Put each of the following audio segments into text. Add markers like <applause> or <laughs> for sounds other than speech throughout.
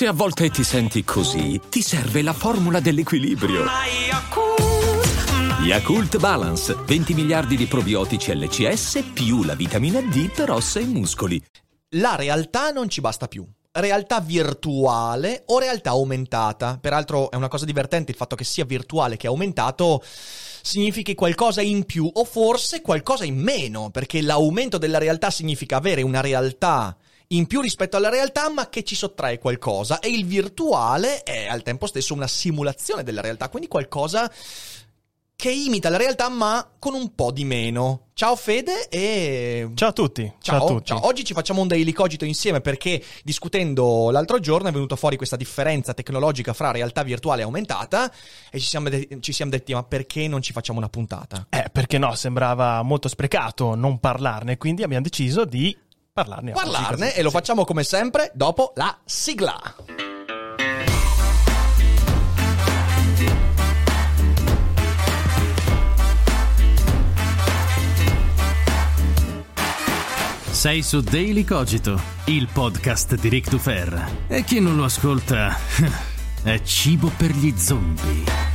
Se a volte ti senti così, ti serve la formula dell'equilibrio. Yakult Balance, 20 miliardi di probiotici LCS più la vitamina D per ossa e muscoli. La realtà non ci basta più. Realtà virtuale o realtà aumentata. Peraltro è una cosa divertente il fatto che sia virtuale che aumentato significhi qualcosa in più o forse qualcosa in meno, perché l'aumento della realtà significa avere una realtà in più rispetto alla realtà, ma che ci sottrae qualcosa. E il virtuale è al tempo stesso una simulazione della realtà, quindi qualcosa che imita la realtà, ma con un po' di meno. Ciao Fede e. Ciao a tutti. Ciao, ciao a tutti. Ciao. Oggi ci facciamo un daily cogito insieme perché discutendo l'altro giorno è venuta fuori questa differenza tecnologica fra realtà virtuale e aumentata e ci siamo, de- ci siamo detti ma perché non ci facciamo una puntata? Eh, perché no, sembrava molto sprecato non parlarne, quindi abbiamo deciso di parlarne. Parlarne oggi, e lo facciamo come sempre dopo la sigla. Sei su Daily Cogito, il podcast di Rick Dufer. E chi non lo ascolta <laughs> è cibo per gli zombie.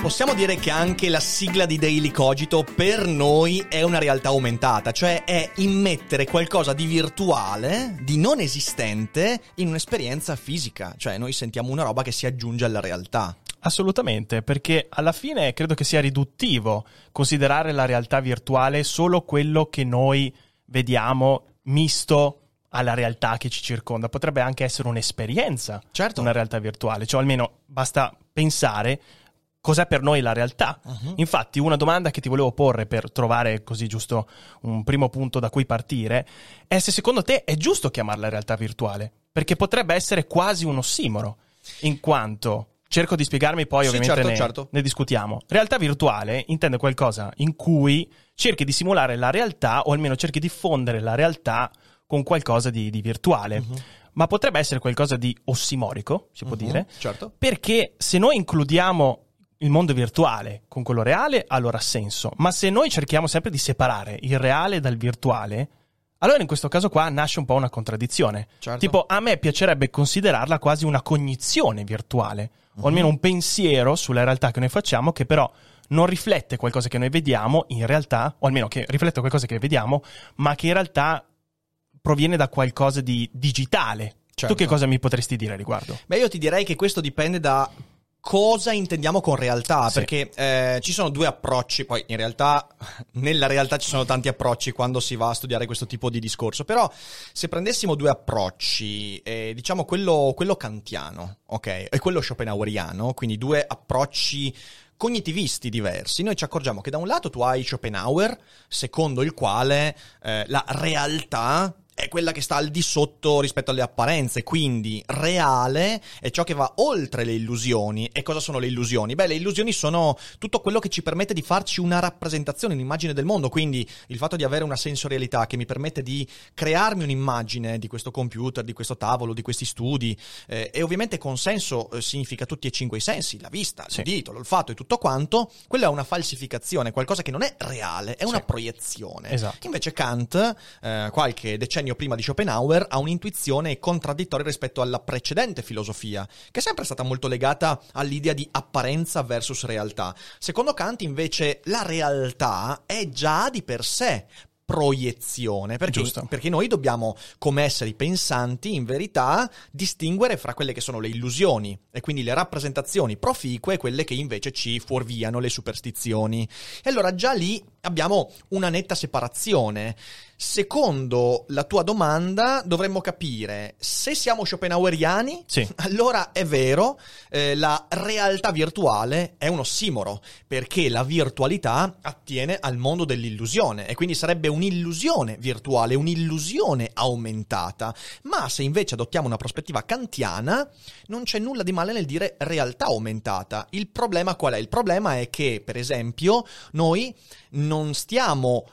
Possiamo dire che anche la sigla di Daily Cogito per noi è una realtà aumentata, cioè è immettere qualcosa di virtuale, di non esistente, in un'esperienza fisica. Cioè noi sentiamo una roba che si aggiunge alla realtà. Assolutamente, perché alla fine credo che sia riduttivo considerare la realtà virtuale solo quello che noi vediamo misto alla realtà che ci circonda. Potrebbe anche essere un'esperienza, certo. una realtà virtuale, cioè almeno basta pensare cos'è per noi la realtà. Uh-huh. Infatti, una domanda che ti volevo porre per trovare così giusto un primo punto da cui partire è se secondo te è giusto chiamarla realtà virtuale, perché potrebbe essere quasi un ossimoro, in quanto Cerco di spiegarmi, poi sì, ovviamente certo, ne, certo. ne, discutiamo. Realtà virtuale intende qualcosa in cui cerchi di simulare la realtà o almeno cerchi di fondere la realtà con qualcosa di, di virtuale. Uh-huh. Ma potrebbe essere qualcosa di ossimorico, si può uh-huh, dire. Certo. Perché se noi includiamo il mondo virtuale con quello reale, allora ha senso. Ma se noi cerchiamo sempre di separare il reale dal virtuale, allora in questo caso qua nasce un po' una contraddizione. Certo. Tipo, a me piacerebbe considerarla quasi una cognizione virtuale o almeno un pensiero sulla realtà che noi facciamo che però non riflette qualcosa che noi vediamo in realtà, o almeno che riflette qualcosa che vediamo, ma che in realtà proviene da qualcosa di digitale. Certo. Tu che cosa mi potresti dire a riguardo? Beh, io ti direi che questo dipende da cosa intendiamo con realtà, Sì. perché eh, ci sono due approcci, poi in realtà <laughs> nella realtà ci sono tanti approcci quando si va a studiare questo tipo di discorso, però se prendessimo due approcci, eh, diciamo quello, quello kantiano, ok, e quello schopenhaueriano, quindi due approcci cognitivisti diversi, noi ci accorgiamo che da un lato tu hai Schopenhauer, secondo il quale eh, la realtà è quella che sta al di sotto rispetto alle apparenze, quindi reale è ciò che va oltre le illusioni. E cosa sono le illusioni? Beh, le illusioni sono tutto quello che ci permette di farci una rappresentazione, un'immagine del mondo, quindi il fatto di avere una sensorialità che mi permette di crearmi un'immagine di questo computer, di questo tavolo, di questi studi eh, e ovviamente consenso eh, significa tutti e cinque i sensi, la vista, Sì. l'udito, l'olfatto e tutto quanto, quella è una falsificazione, qualcosa che non è reale, è una Sì. proiezione. Esatto. Invece Kant, eh, qualche decennio prima di Schopenhauer, ha un'intuizione contraddittoria rispetto alla precedente filosofia, che è sempre stata molto legata all'idea di apparenza versus realtà. Secondo Kant, invece, la realtà è già di per sé proiezione, perché, perché noi dobbiamo, come esseri pensanti, in verità, distinguere fra quelle che sono le illusioni e quindi le rappresentazioni proficue e quelle che invece ci fuorviano le superstizioni. E allora già lì abbiamo una netta separazione. Secondo la tua domanda, dovremmo capire se siamo schopenhaueriani, Sì. <laughs> allora è vero, eh, la realtà virtuale è un ossimoro, perché la virtualità attiene al mondo dell'illusione e quindi sarebbe un'illusione virtuale, un'illusione aumentata. Ma se invece adottiamo una prospettiva kantiana, non c'è nulla di male nel dire realtà aumentata. Il problema qual è? Il problema è che, per esempio, noi non stiamo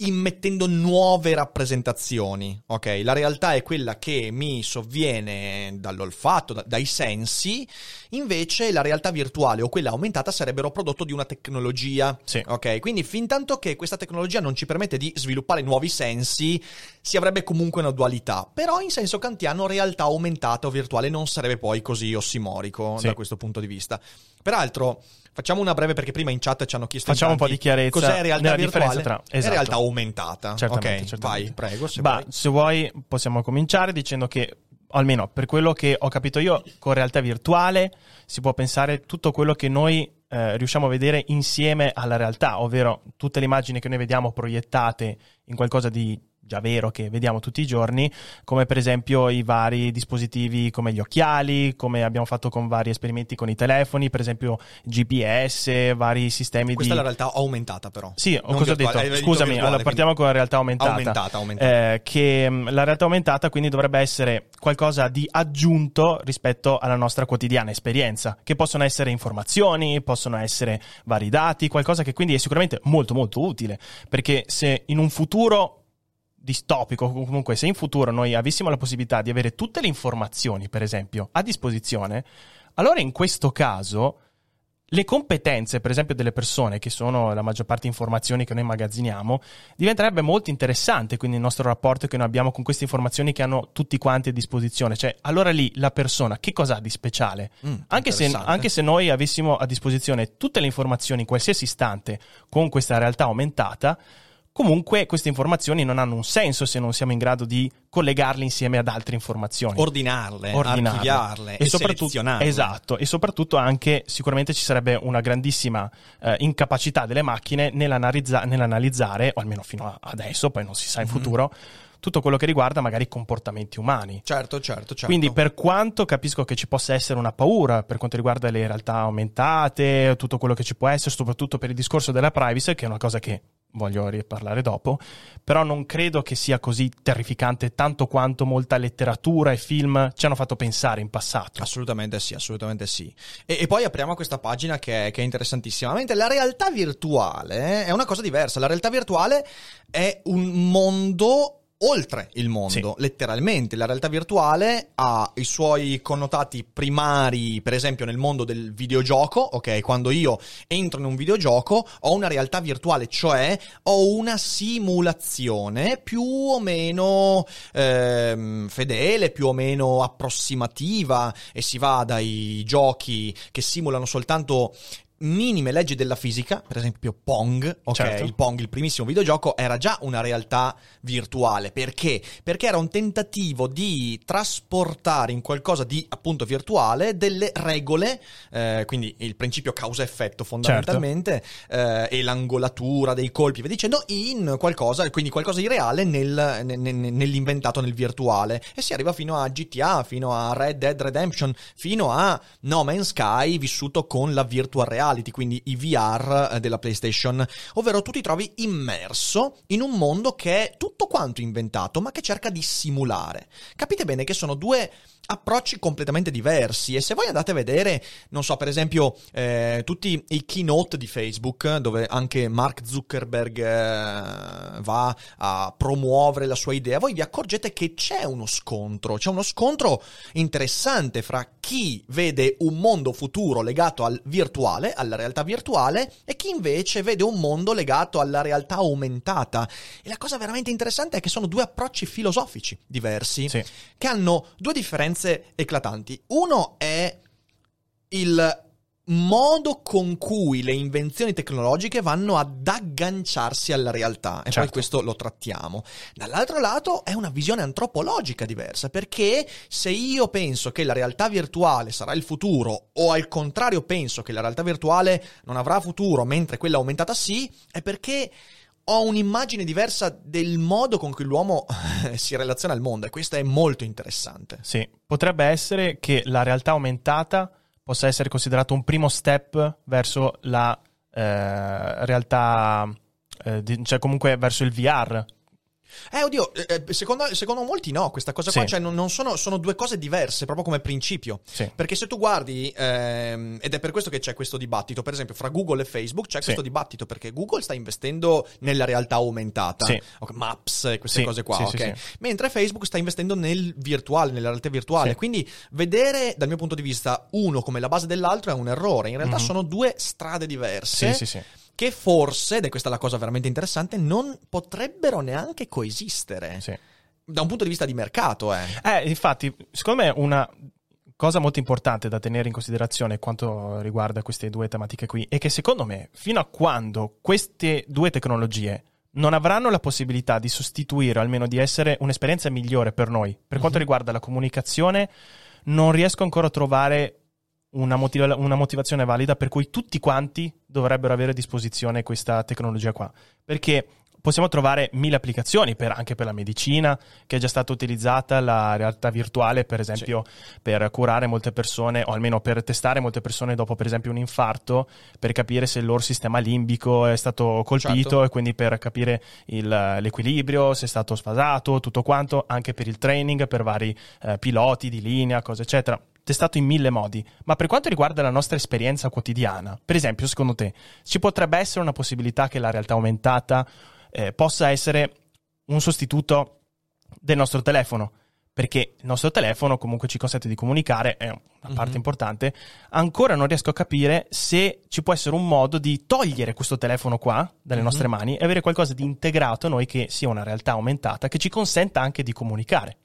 immettendo nuove rappresentazioni, ok? La realtà è quella che mi sovviene dall'olfatto, da- dai sensi, invece la realtà virtuale o quella aumentata sarebbero prodotto di una tecnologia, Sì. ok? Quindi fin tanto che questa tecnologia non ci permette di sviluppare nuovi sensi, si avrebbe comunque una dualità, però in senso kantiano realtà aumentata o virtuale non sarebbe poi così ossimorico Sì. da questo punto di vista. Peraltro, facciamo una breve perché prima in chat ci hanno chiesto Facciamo un po' di chiarezza cos'è realtà nella virtuale differenza tra- e esatto. realtà aumentata. Certamente, ok, certamente. vai, prego, se Bah, vuoi. se vuoi possiamo cominciare dicendo che, almeno per quello che ho capito io, con realtà virtuale si può pensare tutto quello che noi eh, riusciamo a vedere insieme alla realtà, ovvero tutte le immagini che noi vediamo proiettate in qualcosa di già vero che vediamo tutti i giorni, come per esempio i vari dispositivi come gli occhiali, come abbiamo fatto con vari esperimenti con i telefoni, per esempio GPS, vari sistemi Questa di... è la realtà aumentata però. Sì, Non cosa ho virtuale, detto? detto Scusami, virtuale, allora partiamo con la realtà aumentata. Aumentata, aumentata. Eh, che mh, la realtà aumentata quindi dovrebbe essere qualcosa di aggiunto rispetto alla nostra quotidiana esperienza, che possono essere informazioni, possono essere vari dati, qualcosa che quindi è sicuramente molto molto utile, perché se in un futuro distopico, comunque se in futuro noi avessimo la possibilità di avere tutte le informazioni, per esempio, a disposizione, allora in questo caso le competenze, per esempio, delle persone, che sono la maggior parte informazioni che noi magazziniamo, diventerebbe molto interessante quindi il nostro rapporto che noi abbiamo con queste informazioni che hanno tutti quanti a disposizione. Cioè, allora lì la persona che cosa ha di speciale? Mm, Anche se, anche se noi avessimo a disposizione tutte le informazioni in qualsiasi istante con questa realtà aumentata, comunque queste informazioni non hanno un senso se non siamo in grado di collegarle insieme ad altre informazioni Ordinarle, ordinarle. archiviarle e, soprattutto selezionarle. esatto e soprattutto anche sicuramente ci sarebbe una grandissima eh, incapacità delle macchine nell'analizza- nell'analizzare o almeno fino a adesso poi non si sa in Mhm. futuro tutto quello che riguarda magari i comportamenti umani Certo, certo, certo. quindi per quanto capisco che ci possa essere una paura per quanto riguarda le realtà aumentate, tutto quello che ci può essere, soprattutto per il discorso della privacy, che è una cosa che voglio riparlare dopo, però non credo che sia così terrificante tanto quanto molta letteratura e film ci hanno fatto pensare in passato. Assolutamente sì, assolutamente sì. E, e poi apriamo questa pagina che è, che è interessantissima. La realtà virtuale è una cosa diversa. La realtà virtuale è un mondo oltre il mondo, letteralmente. La realtà virtuale ha i suoi connotati primari, per esempio nel mondo del videogioco, ok? Quando io entro in un videogioco ho una realtà virtuale, cioè ho una simulazione più o meno ehm, fedele, più o meno approssimativa e si va dai giochi che simulano soltanto minime leggi della fisica, per esempio Pong, ok? Certo. Il Pong, il primissimo videogioco, era già una realtà virtuale. Perché? Perché era un tentativo di trasportare in qualcosa di appunto virtuale delle regole, eh, quindi il principio causa-effetto fondamentalmente, eh, e l'angolatura dei colpi, via dicendo, in qualcosa, quindi qualcosa di reale nel- ne- ne- nell'inventato nel virtuale. E si arriva fino a GTA, fino a Red Dead Redemption, fino a No Man's Sky vissuto con la virtual reality, quindi i VR eh, della PlayStation, ovvero tu ti trovi immerso in un mondo che è tutto quanto inventato, ma che cerca di simulare. Capite bene che sono due approcci completamente diversi e se voi andate a vedere, non so, per esempio, eh, tutti i keynote di Facebook, dove anche Mark Zuckerberg eh, va a promuovere la sua idea, voi vi accorgete che c'è uno scontro, c'è uno scontro interessante fra chi vede un mondo futuro legato al virtuale, alla realtà virtuale, e chi invece vede un mondo legato alla realtà aumentata. E la cosa veramente interessante è che sono due approcci filosofici diversi Sì. che hanno due differenze eclatanti. Uno è il modo con cui le invenzioni tecnologiche vanno ad agganciarsi alla realtà e poi Certo. questo lo trattiamo. Dall'altro lato è una visione antropologica diversa perché se io penso che la realtà virtuale sarà il futuro o al contrario penso che la realtà virtuale non avrà futuro mentre quella aumentata sì, è perché ho un'immagine diversa del modo con cui l'uomo si relaziona al mondo e questo è molto interessante. Sì, potrebbe essere che la realtà aumentata possa essere considerato un primo step verso la eh, realtà, eh, cioè comunque verso il VR. Eh, oddio, eh, eh, secondo, secondo molti no, questa cosa qua, Sì. cioè non, non sono, sono due cose diverse proprio come principio. Sì. Perché se tu guardi, ehm, ed è per questo che c'è questo dibattito, per esempio fra Google e Facebook c'è Sì. questo dibattito perché Google sta investendo nella realtà aumentata, Sì. ok, Maps e queste cose qua, ok? Mentre Facebook sta investendo nel virtuale, nella realtà virtuale. Quindi vedere dal mio punto di vista uno come la base dell'altro è un errore. In realtà Mhm. sono due strade diverse Sì, sì, sì. Che forse, ed è questa la cosa veramente interessante, non potrebbero neanche coesistere. sì. Da un punto di vista di mercato, eh. Eh, infatti, secondo me una cosa molto importante da tenere in considerazione quanto riguarda queste due tematiche qui è che secondo me, fino a quando queste due tecnologie non avranno la possibilità di sostituire, o almeno di essere un'esperienza migliore per noi, per quanto Mhm. riguarda la comunicazione, non riesco ancora a trovare una, motiva- una motivazione valida per cui tutti quanti dovrebbero avere a disposizione questa tecnologia qua. Perché possiamo trovare mille applicazioni per- anche per la medicina, che è già stata utilizzata la realtà virtuale, per esempio, per curare molte persone, o almeno per testare molte persone dopo, per esempio, un infarto, per capire se il loro sistema limbico è stato colpito Certo. e quindi per capire il- l'equilibrio, se è stato sfasato, tutto quanto, anche per il training, per vari eh, piloti di linea, cose eccetera. Testato in mille modi, ma per quanto riguarda la nostra esperienza quotidiana, per esempio, secondo te ci potrebbe essere una possibilità che la realtà aumentata eh, possa essere un sostituto del nostro telefono? Perché il nostro telefono comunque ci consente di comunicare, è una parte Mhm. importante. Ancora non riesco a capire se ci può essere un modo di togliere questo telefono qua dalle Mhm. nostre mani e avere qualcosa di integrato a noi che sia una realtà aumentata, che ci consenta anche di comunicare.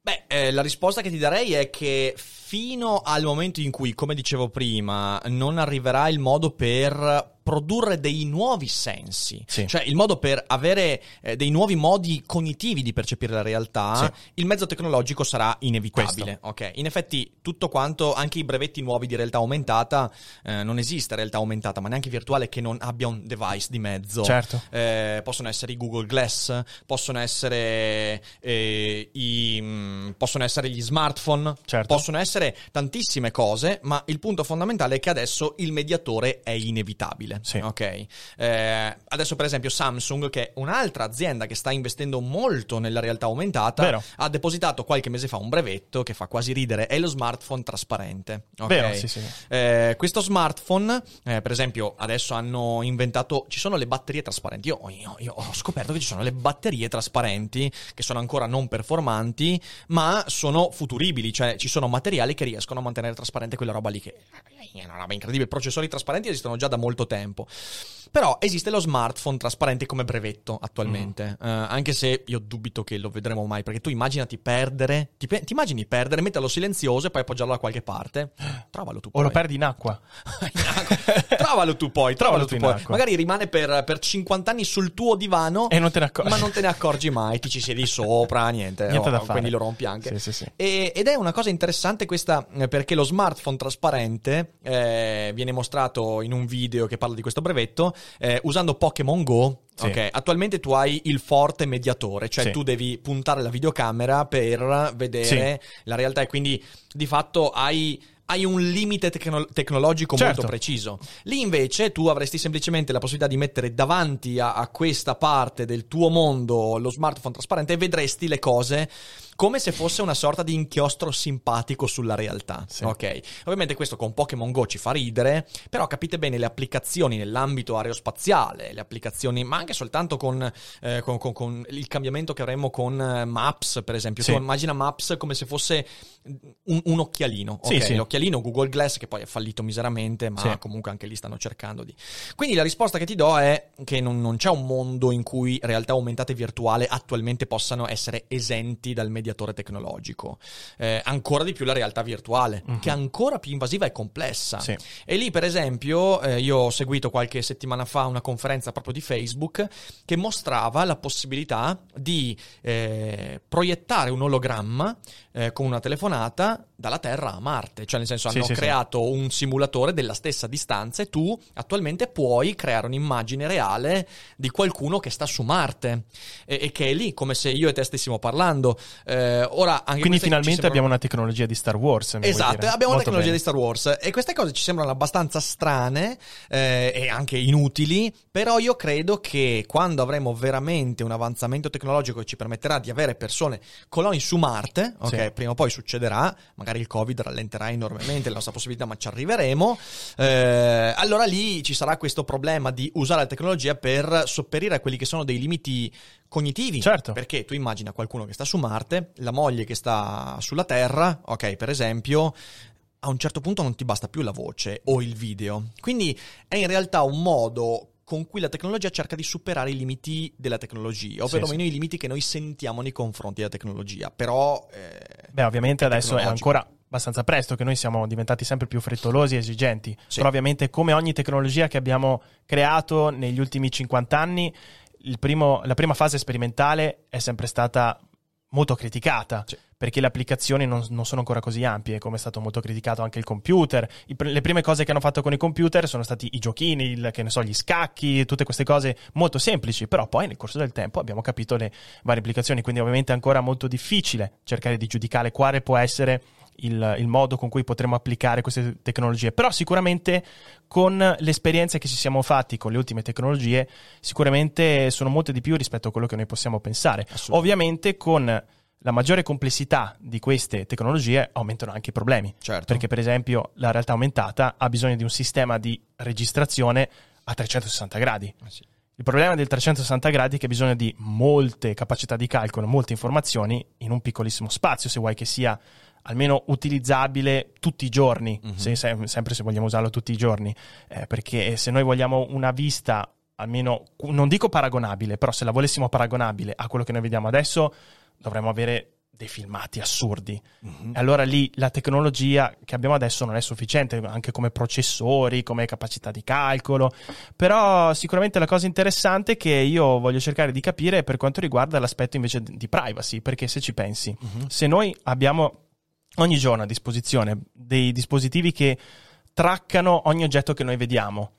Beh, eh, la risposta che ti darei è che fino al momento in cui, come dicevo prima, non arriverà il modo per produrre dei nuovi sensi, Sì. cioè il modo per avere eh, dei nuovi modi cognitivi di percepire la realtà, Sì. il mezzo tecnologico sarà inevitabile. Ok, in effetti tutto quanto, anche i brevetti nuovi di realtà aumentata, eh, non esiste realtà aumentata, ma neanche virtuale che non abbia un device di mezzo. Certo. Eh, possono essere i Google Glass, possono essere, eh, i, mm, possono essere gli smartphone, Certo. possono essere tantissime cose, ma il punto fondamentale è che adesso il mediatore è inevitabile. Sì. Ok. Eh, adesso, per esempio, Samsung, che è un'altra azienda che sta investendo molto nella realtà aumentata, Vero. ha depositato qualche mese fa un brevetto che fa quasi ridere. È lo smartphone trasparente. ok? Vero, sì, sì. Eh, questo smartphone, eh, per esempio, adesso hanno inventato. Ci sono le batterie trasparenti. Io, io- io ho scoperto che ci sono le batterie trasparenti che sono ancora non performanti, ma sono futuribili. Cioè, ci sono materiali che riescono a mantenere trasparente quella roba lì. Che è una roba incredibile. Processori trasparenti esistono già da molto tempo. Però esiste lo smartphone trasparente come brevetto attualmente. Mm. Eh, anche se io dubito che lo vedremo mai. Perché tu immaginati perdere. Ti, pe- ti immagini perdere, metterlo silenzioso e poi appoggiarlo da qualche parte. Trovalo tu O poi. lo perdi in acqua. <laughs> In acqua. trovalo tu poi, <laughs> trovalo Trovalo tu poi. acqua. Magari rimane per, per 50 anni sul tuo divano E non te ne accorgi. ma non te ne accorgi mai, ti ci siedi sopra, <laughs> niente, Niente oh, da fare. quindi lo rompi anche. Sì, sì, sì. E- ed è una cosa interessante questa eh, perché lo smartphone trasparente eh, viene mostrato in un video che parla di questo brevetto eh, usando Pokémon Go. Sì. Ok, attualmente tu hai il forte mediatore, cioè Sì. tu devi puntare la videocamera per vedere la realtà e quindi di fatto hai hai un limite tecno- tecnologico Certo. molto preciso. Lì invece tu avresti semplicemente la possibilità di mettere davanti a, a questa parte del tuo mondo lo smartphone trasparente e vedresti le cose come se fosse una sorta di inchiostro simpatico sulla realtà. Sì. Ok. Ovviamente questo con Pokémon Go ci fa ridere, però capite bene le applicazioni nell'ambito aerospaziale, le applicazioni, ma anche soltanto con, eh, con- con- con il cambiamento che avremo con eh, Maps, per esempio. Sì. Tu immagina Maps come se fosse un, un occhialino. Sì, ok? sì. L'occhialino Google Glass che poi è fallito miseramente, ma Sì. comunque anche lì stanno cercando di. Quindi la risposta che ti do è che non, non c'è un mondo in cui realtà aumentate e virtuale attualmente possano essere esenti dal mediatore tecnologico. Eh, ancora di più la realtà virtuale, Mhm. che è ancora più invasiva e complessa. Sì. E lì, per esempio, eh, io ho seguito qualche settimana fa una conferenza proprio di Facebook che mostrava la possibilità di eh, proiettare un ologramma eh, con una telefonata dalla Terra a Marte, cioè nel senso Sì, hanno sì, sì. creato un simulatore della stessa distanza e tu attualmente puoi creare un'immagine reale di qualcuno che sta su Marte e, e che è lì, come se io e te stessimo parlando. Eh, ora, Quindi finalmente sembrano- abbiamo una tecnologia di Star Wars. Esatto, abbiamo una Molto tecnologia bene. di Star Wars e queste cose ci sembrano abbastanza strane eh, e anche inutili, però io credo che quando avremo veramente un avanzamento tecnologico che ci permetterà di avere persone, coloni su Marte, ok, Sì. prima o poi succederà, magari il Covid rallenterà enormemente la nostra possibilità, ma ci arriveremo, eh, allora lì ci sarà questo problema di usare la tecnologia per sopperire a quelli che sono dei limiti cognitivi. Certo. Perché tu immagina qualcuno che sta su Marte, la moglie che sta sulla Terra, ok, per esempio, a un certo punto non ti basta più la voce o il video. Quindi è in realtà un modo con cui la tecnologia cerca di superare i limiti della tecnologia, o Sì, perlomeno sì. i limiti che noi sentiamo nei confronti della tecnologia. Però eh, Beh, ovviamente adesso è ancora abbastanza presto che noi siamo diventati sempre più frettolosi e esigenti. Sì. Però ovviamente come ogni tecnologia che abbiamo creato negli ultimi 50 anni, il primo- la prima fase sperimentale è sempre stata molto criticata Sì. perché le applicazioni non, non sono ancora così ampie, come è stato molto criticato anche il computer. I le prime cose che hanno fatto con i computer sono stati i giochini, il- che ne so, gli scacchi, tutte queste cose molto semplici, però poi nel corso del tempo abbiamo capito le varie applicazioni, quindi ovviamente è ancora molto difficile cercare di giudicare quale può essere il, il modo con cui potremo applicare queste tecnologie. Però sicuramente con le esperienze che ci siamo fatti con le ultime tecnologie, sicuramente sono molte di più rispetto a quello che noi possiamo pensare. Ovviamente con la maggiore complessità di queste tecnologie aumentano anche i problemi. Certo. Perché, per esempio, la realtà aumentata ha bisogno di un sistema di registrazione a 360 gradi. Eh sì. Il problema del 360 gradi è che ha bisogno di molte capacità di calcolo, molte informazioni in un piccolissimo spazio, se vuoi che sia almeno utilizzabile tutti i giorni, Mhm. se- se- sempre se vogliamo usarlo tutti i giorni, Eh, perché se noi vogliamo una vista almeno, non dico paragonabile, però se la volessimo paragonabile a quello che noi vediamo adesso, dovremmo avere dei filmati assurdi. E allora lì la tecnologia che abbiamo adesso non è sufficiente, anche come processori, come capacità di calcolo. Però sicuramente la cosa interessante che io voglio cercare di capire è per quanto riguarda l'aspetto invece di privacy, perché se ci pensi, Mhm. se noi abbiamo ogni giorno a disposizione dei dispositivi che traccano ogni oggetto che noi vediamo,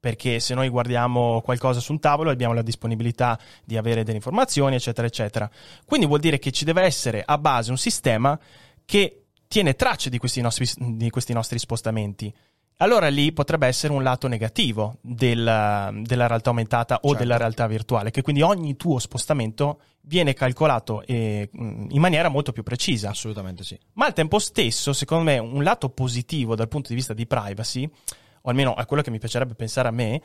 perché se noi guardiamo qualcosa su un tavolo abbiamo la disponibilità di avere delle informazioni, eccetera, eccetera. Quindi vuol dire che ci deve essere a base un sistema che tiene tracce di questi nostri, di questi nostri spostamenti. Allora lì potrebbe essere un lato negativo del- della realtà aumentata o Certo. della realtà virtuale, che quindi ogni tuo spostamento viene calcolato eh, in maniera molto più precisa. Assolutamente sì. Ma al tempo stesso, secondo me, un lato positivo dal punto di vista di privacy, o almeno è quello che mi piacerebbe pensare a me,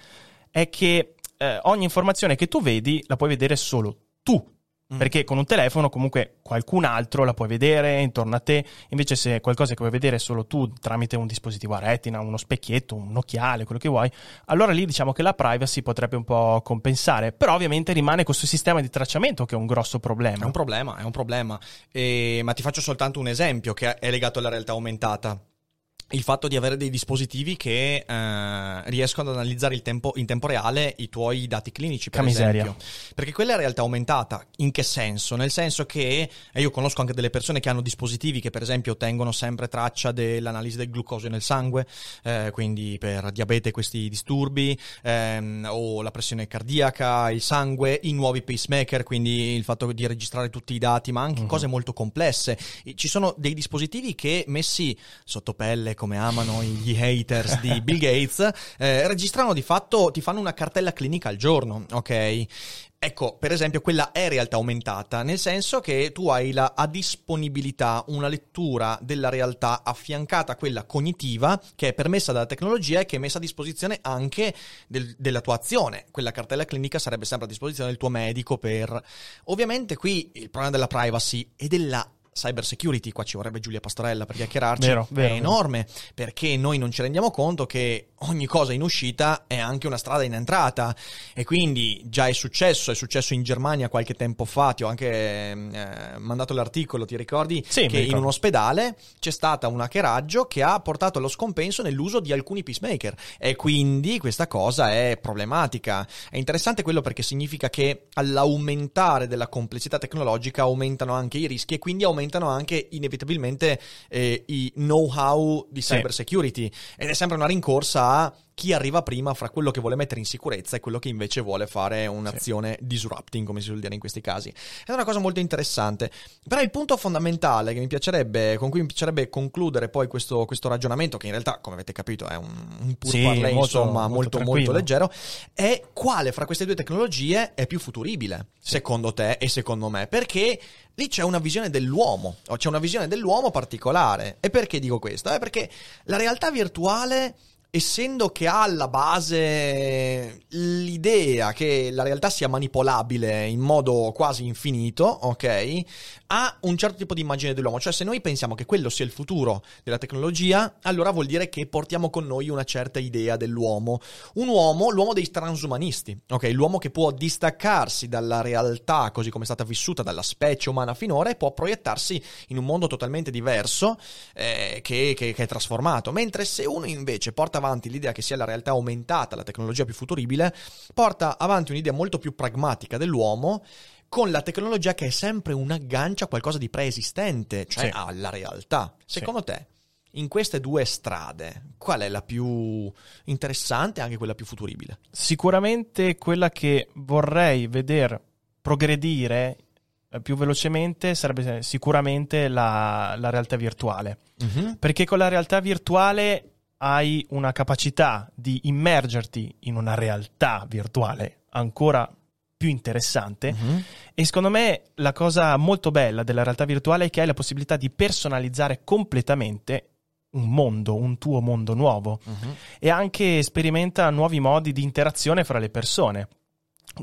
è che eh, ogni informazione che tu vedi la puoi vedere solo tu. Mm. Perché con un telefono comunque qualcun altro la puoi vedere intorno a te, invece se è qualcosa che puoi vedere solo tu tramite un dispositivo a retina, uno specchietto, un occhiale, quello che vuoi, allora lì diciamo che la privacy potrebbe un po' compensare, però ovviamente rimane questo sistema di tracciamento che è un grosso problema. È un problema, è un problema. E- ma ti faccio soltanto un esempio che è legato alla realtà aumentata. Il fatto di avere dei dispositivi che eh, riescono ad analizzare il tempo, in tempo reale i tuoi dati clinici, per Che miseria. esempio. Perché quella è realtà aumentata. In che senso? Nel senso che e io conosco anche delle persone che hanno dispositivi che, per esempio, tengono sempre traccia dell'analisi del glucosio nel sangue, eh, quindi per diabete questi disturbi, ehm, o la pressione cardiaca, il sangue, i nuovi pacemaker, quindi il fatto di registrare tutti i dati, ma anche Mhm. cose molto complesse. Ci sono dei dispositivi che messi sotto pelle, come amano gli haters di Bill Gates, eh, registrano di fatto, ti fanno una cartella clinica al giorno, ok? Ecco, per esempio, quella è realtà aumentata, nel senso che tu hai la, a disponibilità una lettura della realtà affiancata a quella cognitiva che è permessa dalla tecnologia e che è messa a disposizione anche del- della tua azione. Quella cartella clinica sarebbe sempre a disposizione del tuo medico per... Ovviamente qui il problema della privacy e della cyber security, qua ci vorrebbe Giulia Pastorella per chiacchierarci, Vero, vero, è enorme perché noi non ci rendiamo conto che ogni cosa in uscita è anche una strada in entrata. E quindi già è successo, è successo in Germania qualche tempo fa, ti ho anche eh, mandato l'articolo, ti ricordi? Sì, che in un ospedale c'è stata un hackeraggio che ha portato allo scompenso nell'uso di alcuni peacemaker. E quindi questa cosa è problematica. È interessante quello perché significa che all'aumentare della complessità tecnologica aumentano anche i rischi e quindi aumenta aumentano anche inevitabilmente eh, i know-how di Sì. cyber security ed è sempre una rincorsa a chi arriva prima fra quello che vuole mettere in sicurezza e quello che invece vuole fare un'azione disrupting, come si suol dire in questi casi. È una cosa molto interessante. Però il punto fondamentale che mi piacerebbe, con cui mi piacerebbe concludere poi questo, questo ragionamento, che in realtà, come avete capito, è un, un pur Sì, parler, molto- insomma, molto molto, molto leggero, è quale fra queste due tecnologie è più futuribile, secondo te e secondo me? Perché lì c'è una visione dell'uomo, c'è una visione dell'uomo particolare. E perché dico questo? Eh, perché la realtà virtuale, essendo che ha alla base l'idea che la realtà sia manipolabile in modo quasi infinito, ok? Ha un certo tipo di immagine dell'uomo. Cioè, se noi pensiamo che quello sia il futuro della tecnologia, allora vuol dire che portiamo con noi una certa idea dell'uomo. Un uomo, l'uomo dei transumanisti, ok? L'uomo che può distaccarsi dalla realtà così come è stata vissuta dalla specie umana finora e può proiettarsi in un mondo totalmente diverso eh, che, che- che è trasformato. Mentre se uno invece porta avanti l'idea che sia la realtà aumentata, la tecnologia più futuribile, porta avanti un'idea molto più pragmatica dell'uomo con la tecnologia che è sempre un aggancio a qualcosa di preesistente, cioè Sì. alla realtà. Secondo te, in queste due strade, qual è la più interessante e anche quella più futuribile? Sicuramente quella che vorrei vedere progredire eh, più velocemente sarebbe sicuramente la, la realtà virtuale. Perché con la realtà virtuale hai una capacità di immergerti in una realtà virtuale ancora più interessante Mhm. e secondo me la cosa molto bella della realtà virtuale è che hai la possibilità di personalizzare completamente un mondo, un tuo mondo nuovo Mhm. e anche sperimenta nuovi modi di interazione fra le persone.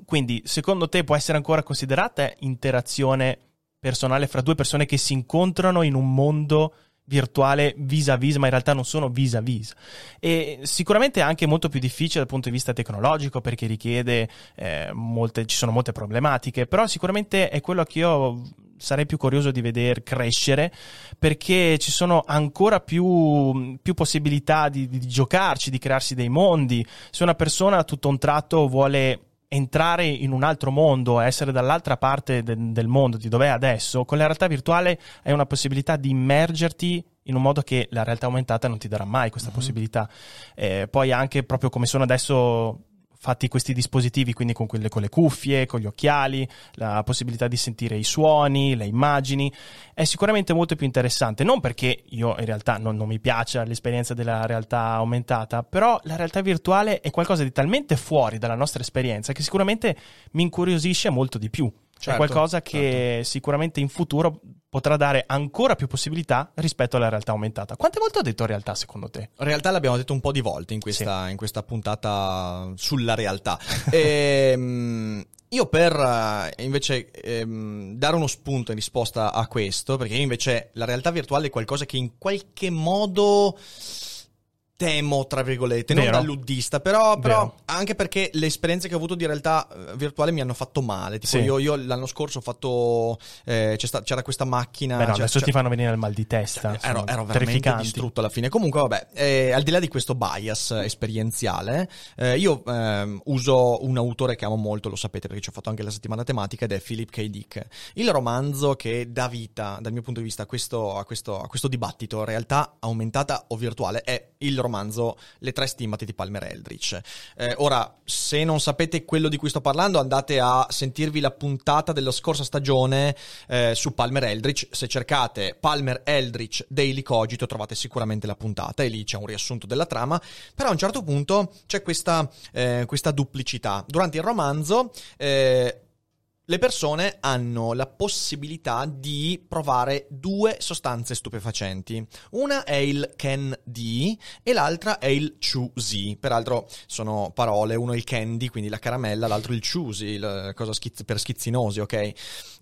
Quindi, secondo te può essere ancora considerata interazione personale fra due persone che si incontrano in un mondo virtuale vis-a-vis, ma in realtà non sono vis-a-vis. E sicuramente è anche molto più difficile dal punto di vista tecnologico perché richiede eh, molte, ci sono molte problematiche, però sicuramente è quello che io sarei più curioso di vedere crescere perché ci sono ancora più, più possibilità di, di giocarci, di crearsi dei mondi. Se una persona tutto un tratto vuole entrare in un altro mondo, essere dall'altra parte de- del mondo, di dove è adesso, con la realtà virtuale hai una possibilità di immergerti in un modo che la realtà aumentata non ti darà mai questa possibilità. Eh, poi anche proprio come sono adesso fatti questi dispositivi, quindi con, quelle, con le cuffie, con gli occhiali, la possibilità di sentire i suoni, le immagini, è sicuramente molto più interessante. Non perché io in realtà non, non mi piace l'esperienza della realtà aumentata, però la realtà virtuale è qualcosa di talmente fuori dalla nostra esperienza che sicuramente mi incuriosisce molto di più. Certo, è qualcosa che sicuramente in futuro potrà dare ancora più possibilità rispetto alla realtà aumentata. Quante volte ho detto realtà secondo te? In realtà l'abbiamo detto un po' di volte in questa, in questa puntata sulla realtà. <laughs> Ehm, io per eh, invece ehm, dare uno spunto in risposta a questo, perché io invece la realtà virtuale è qualcosa che in qualche modo temo, tra virgolette, non Vero. da luddista, però, però anche perché le esperienze che ho avuto di realtà eh, virtuale mi hanno fatto male. Tipo Sì. io, io l'anno scorso ho fatto, eh, sta- c'era questa macchina... Beh, no, c'è- adesso c'è- ti fanno venire il mal di testa. ero, sono ero veramente distrutto alla fine. Comunque, vabbè, eh, al di là di questo bias esperienziale, eh, io ehm, uso un autore che amo molto, lo sapete perché ci ho fatto anche la settimana tematica, ed è Philip K. Dick. Il romanzo che dà vita, dal mio punto di vista, a questo, a questo, a questo dibattito, realtà aumentata o virtuale, è il romanzo Le tre stimmati di Palmer Eldritch. Eh, ora, se non sapete quello di cui sto parlando, andate a sentirvi la puntata della scorsa stagione eh, su Palmer Eldritch. Se cercate Palmer Eldritch Daily Cogito, trovate sicuramente la puntata e lì c'è un riassunto della trama. Però a un certo punto c'è questa, eh, questa duplicità. Durante il romanzo. eh, le persone hanno la possibilità di provare due sostanze stupefacenti. Una è il candy e l'altra è il choosy. Peraltro sono parole, uno è il candy, quindi la caramella, l'altro il choosy, il cosa schizz- per schizzinosi, ok?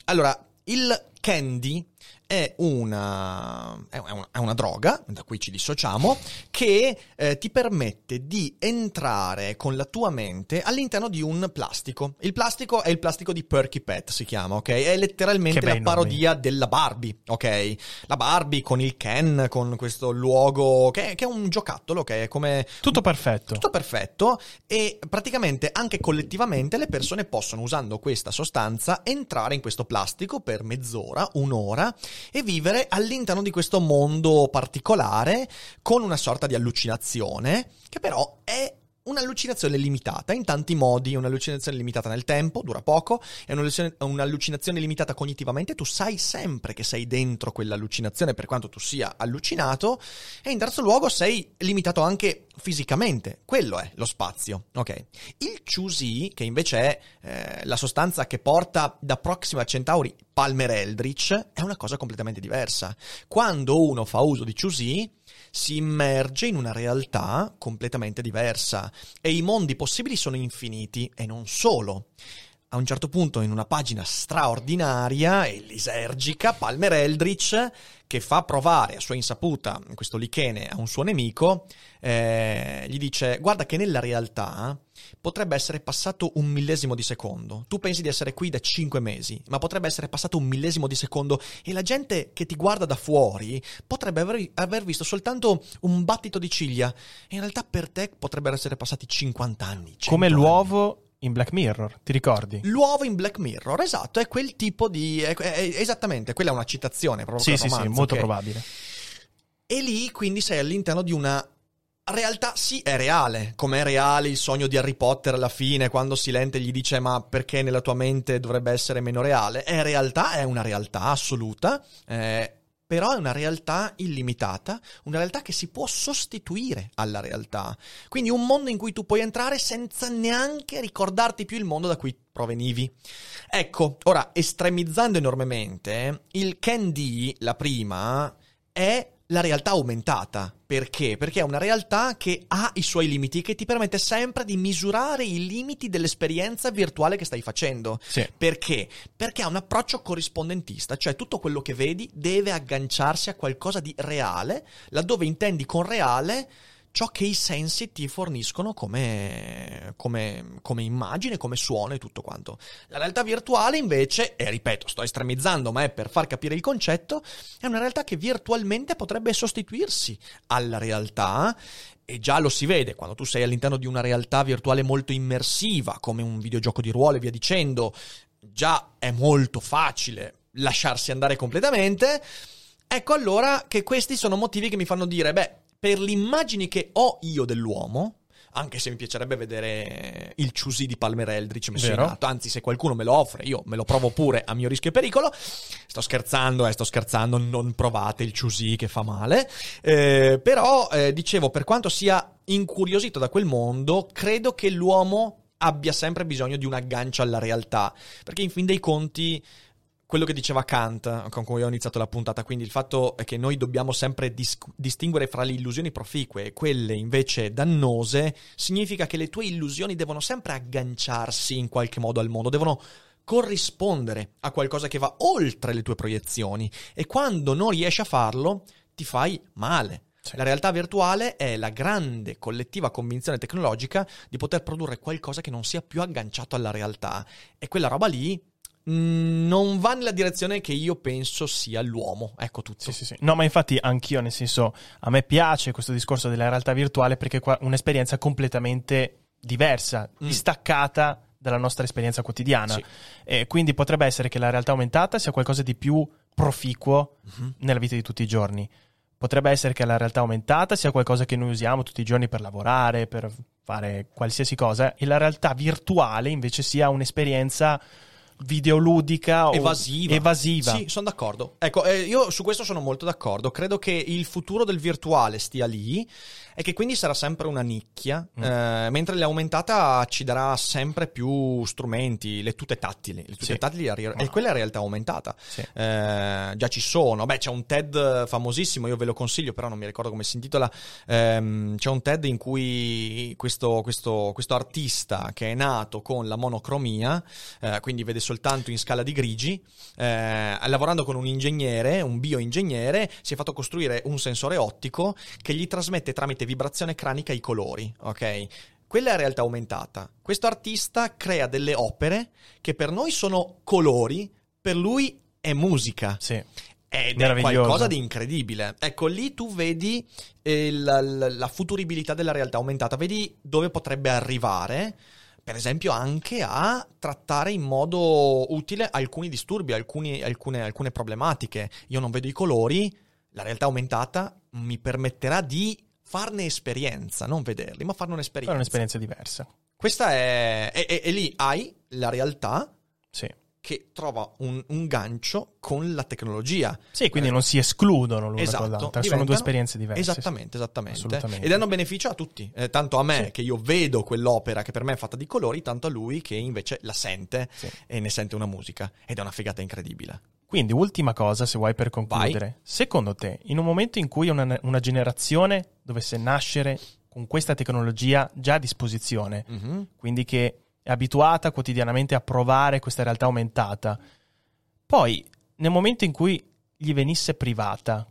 Allora, il candy è una, è una, è una droga, da cui ci dissociamo, che eh, ti permette di entrare con la tua mente all'interno di un plastico. Il plastico è il plastico di Perky Pet, si chiama, ok? È letteralmente la bei nomi. parodia della Barbie, ok? La Barbie con il Ken, con questo luogo, che, che è un giocattolo, che è come Tutto perfetto. tutto perfetto e praticamente anche collettivamente le persone possono usando questa sostanza entrare in questo plastico per mezz'ora, un'ora e vivere all'interno di questo mondo particolare con una sorta di allucinazione che però un'allucinazione limitata in tanti modi, un'allucinazione limitata nel tempo, dura poco, è un'allucinazione limitata cognitivamente, tu sai sempre che sei dentro quell'allucinazione per quanto tu sia allucinato, e in terzo luogo sei limitato anche fisicamente, quello è lo spazio, ok? Il QZ, che invece è eh, la sostanza che porta da Proxima Centauri Palmer Eldritch, è una cosa completamente diversa. Quando uno fa uso di QZ, si immerge in una realtà completamente diversa e i mondi possibili sono infiniti e non solo. A un certo punto, in una pagina straordinaria e lisergica, Palmer Eldritch, che fa provare a sua insaputa questo lichene a un suo nemico, eh, gli dice: Guarda che nella realtà potrebbe essere passato un millesimo di secondo. Tu pensi di essere qui da cinque mesi, ma potrebbe essere passato un millesimo di secondo e la gente che ti guarda da fuori potrebbe aver, aver visto soltanto un battito di ciglia. E in realtà per te potrebbero essere passati 50 anni. Come anni. l'uovo in Black Mirror, ti ricordi? L'uovo in Black Mirror, esatto, è quel tipo di... È, è, esattamente, quella è una citazione proprio. Sì, sì, romanzo, sì, molto okay? probabile. E lì quindi sei all'interno di una realtà sì è reale, come è reale il sogno di Harry Potter alla fine quando Silente gli dice ma perché nella tua mente dovrebbe essere meno reale? È realtà, è una realtà assoluta, eh, però è una realtà illimitata, una realtà che si può sostituire alla realtà. Quindi un mondo in cui tu puoi entrare senza neanche ricordarti più il mondo da cui provenivi. Ecco, ora estremizzando enormemente, il Candy, la prima, è la realtà aumentata. Perché? Perché è una realtà che ha i suoi limiti, che ti permette sempre di misurare i limiti dell'esperienza virtuale che stai facendo. Sì. Perché? Perché ha un approccio corrispondentista, cioè tutto quello che vedi deve agganciarsi a qualcosa di reale, laddove intendi con reale ciò che i sensi ti forniscono come, come, come, immagine, come suono e tutto quanto. La realtà virtuale invece, e ripeto, sto estremizzando, ma è per far capire il concetto, è una realtà che virtualmente potrebbe sostituirsi alla realtà e già lo si vede quando tu sei all'interno di una realtà virtuale molto immersiva, come un videogioco di ruolo e via dicendo, già è molto facile lasciarsi andare completamente. Ecco allora che questi sono motivi che mi fanno dire, beh, per le immagini che ho io dell'uomo, anche se mi piacerebbe vedere il Ciusi di Palmer Eldritch messo Vero. in atto, anzi se qualcuno me lo offre io me lo provo pure a mio rischio e pericolo, sto scherzando, eh, sto scherzando, non provate il Ciusi che fa male, eh, però eh, dicevo, per quanto sia incuriosito da quel mondo, credo che l'uomo abbia sempre bisogno di un aggancio alla realtà, perché in fin dei conti quello che diceva Kant, con cui ho iniziato la puntata, quindi il fatto è che noi dobbiamo sempre dis- distinguere fra le illusioni proficue e quelle invece dannose, significa che le tue illusioni devono sempre agganciarsi in qualche modo al mondo, devono corrispondere a qualcosa che va oltre le tue proiezioni e quando non riesci a farlo ti fai male. La realtà virtuale è la grande collettiva convinzione tecnologica di poter produrre qualcosa che non sia più agganciato alla realtà e quella roba lì non va nella direzione che io penso sia l'uomo. Ecco tutto. Sì, sì, sì. No, ma infatti anch'io, nel senso, a me piace questo discorso della realtà virtuale perché è un'esperienza completamente diversa, Mm. distaccata dalla nostra esperienza quotidiana. Sì. E quindi potrebbe essere che la realtà aumentata sia qualcosa di più proficuo Mhm. nella vita di tutti i giorni. Potrebbe essere che la realtà aumentata sia qualcosa che noi usiamo tutti i giorni per lavorare, per fare qualsiasi cosa, e la realtà virtuale invece sia un'esperienza videoludica o evasiva. evasiva. Sì, sono d'accordo. Ecco, eh, io su questo sono molto d'accordo. Credo che il futuro del virtuale stia lì e che quindi sarà sempre una nicchia, Mm. eh, mentre l'aumentata ci darà sempre più strumenti, le tute tattili. Le tute Sì. tattili arri- Ma- e quella è realtà aumentata. Sì. Eh, già ci sono. Beh, c'è un TED famosissimo, io ve lo consiglio, però non mi ricordo come si intitola. Ehm, c'è un TED in cui questo, questo- questo artista che è nato con la monocromia, eh, quindi vede soltanto in scala di grigi, eh, lavorando con un ingegnere, un bioingegnere, si è fatto costruire un sensore ottico che gli trasmette tramite vibrazione cranica i colori, ok? Quella è realtà aumentata. Questo artista crea delle opere che per noi sono colori, per lui è musica. Sì. Ed è qualcosa di incredibile. Ecco, lì tu vedi eh, la, la- la futuribilità della realtà aumentata, vedi dove potrebbe arrivare, per esempio anche a trattare in modo utile alcuni disturbi, alcuni- alcune, alcune problematiche. Io non vedo i colori, la realtà aumentata mi permetterà di farne esperienza, non vederli, ma farne un'esperienza. È un'esperienza diversa. Questa è... E, e- e lì hai la realtà Sì. che trova un, un gancio con la tecnologia. Sì, quindi Eh, non si escludono l'una Esatto, con l'altra, sono due esperienze diverse. Esattamente, esattamente. Assolutamente. E danno beneficio a tutti. Eh, tanto a me Sì. che io vedo quell'opera che per me è fatta di colori, tanto a lui che invece la sente Sì. e ne sente una musica. Ed è una figata incredibile. Quindi, ultima cosa, se vuoi per concludere. Secondo te, in un momento in cui una, una generazione dovesse nascere con questa tecnologia già a disposizione, Mhm. quindi che è abituata quotidianamente a provare questa realtà aumentata, poi nel momento in cui gli venisse privata,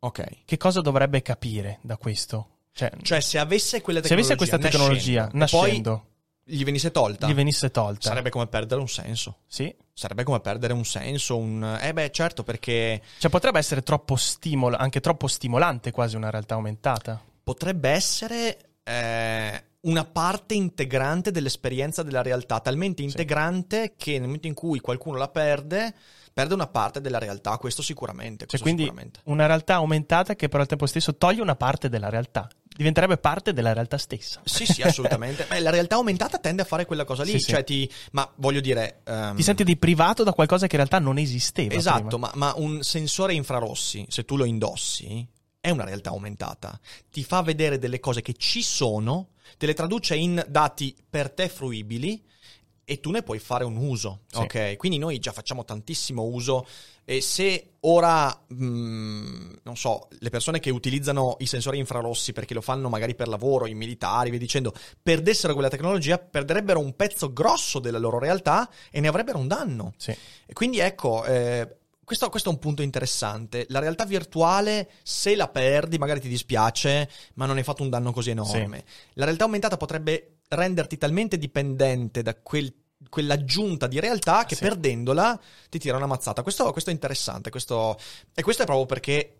Ok. che cosa dovrebbe capire da questo? Cioè, Cioè, se avesse quella se tecnologia, avesse questa tecnologia nascendo, nascendo, gli venisse tolta, gli venisse tolta, sarebbe come perdere un senso. sì? Sarebbe come perdere un senso, un... Eh beh, certo, perché Cioè potrebbe essere troppo stimolo, anche troppo stimolante quasi una realtà aumentata. potrebbe essere eh, una parte integrante dell'esperienza della realtà, talmente integrante che nel momento in cui qualcuno la perde, perde una parte della realtà, questo sicuramente. Cioè, questo quindi sicuramente. una realtà aumentata che però al tempo stesso toglie una parte della realtà. Diventerebbe parte della realtà stessa. Sì, sì, assolutamente. <laughs> Beh, la realtà aumentata tende a fare quella cosa lì, Sì, sì. cioè ti... Ma voglio dire... ehm, Ti senti di privato da qualcosa che in realtà non esisteva. Esatto, ma, ma un sensore infrarossi, se tu lo indossi, è una realtà aumentata. Ti fa vedere delle cose che ci sono, te le traduce in dati per te fruibili e tu ne puoi fare un uso. Sì. Ok, quindi noi già facciamo tantissimo uso e se ora, mh, non so, le persone che utilizzano i sensori infrarossi perché lo fanno magari per lavoro, i militari, via dicendo, perdessero quella tecnologia, perderebbero un pezzo grosso della loro realtà e ne avrebbero un danno. Sì. E quindi ecco, eh, questo, questo è un punto interessante. La realtà virtuale, se la perdi, magari ti dispiace, ma non hai fatto un danno così enorme. La realtà aumentata potrebbe renderti talmente dipendente da quel- quell'aggiunta di realtà che Sì. perdendola ti tira una mazzata. Questo, questo è interessante. questo- e questo è proprio perché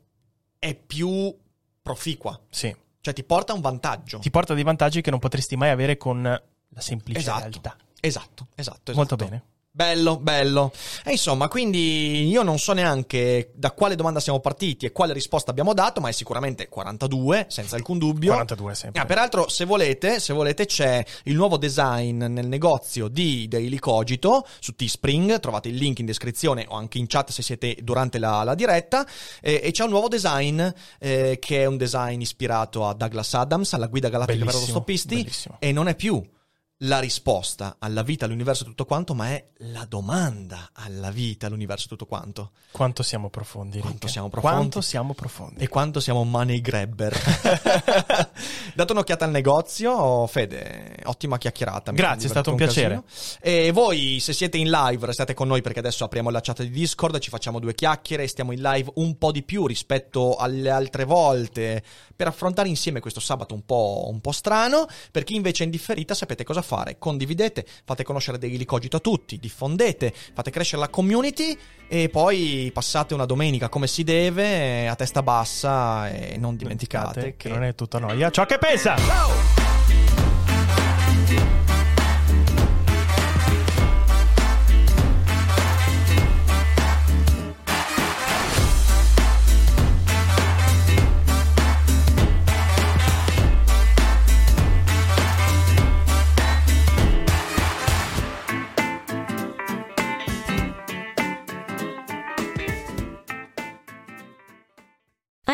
è più proficua. Sì. Cioè ti porta un vantaggio. Ti porta dei vantaggi che non potresti mai avere con la semplice Esatto. realtà. Esatto, esatto, Molto esatto. bene. Bello, bello. E insomma, quindi io non so neanche da quale domanda siamo partiti e quale risposta abbiamo dato, ma è sicuramente 42, senza alcun dubbio. 42 sempre. Ah, peraltro, se volete, se volete, c'è il nuovo design nel negozio di Daily Cogito su Teespring. Trovate il link in descrizione o anche in chat se siete durante la, la diretta. Eh, e c'è un nuovo design eh, che è un design ispirato a Douglas Adams, alla guida galattica per autostoppisti. bellissimo. E non è più la risposta alla vita, all'universo e tutto quanto, ma è la domanda alla vita, all'universo e tutto quanto. Quanto siamo profondi. Quanto Rick. siamo profondi. Quanto siamo profondi. E quanto siamo money grabber. <laughs> Date un'occhiata al negozio, Fede, ottima chiacchierata. Grazie, è stato un piacere. casino. E voi, se siete in live, restate con noi perché adesso apriamo la chat di Discord, ci facciamo due chiacchiere, stiamo in live un po' di più rispetto alle altre volte per affrontare insieme questo sabato un po', un po' strano. Per chi invece è in differita, sapete cosa fare. Condividete, fate conoscere Daily Cogito a tutti, diffondete, fate crescere la community e poi passate una domenica come si deve, a testa bassa e non dimenticate che non è tutta noia. Ciò che pensa!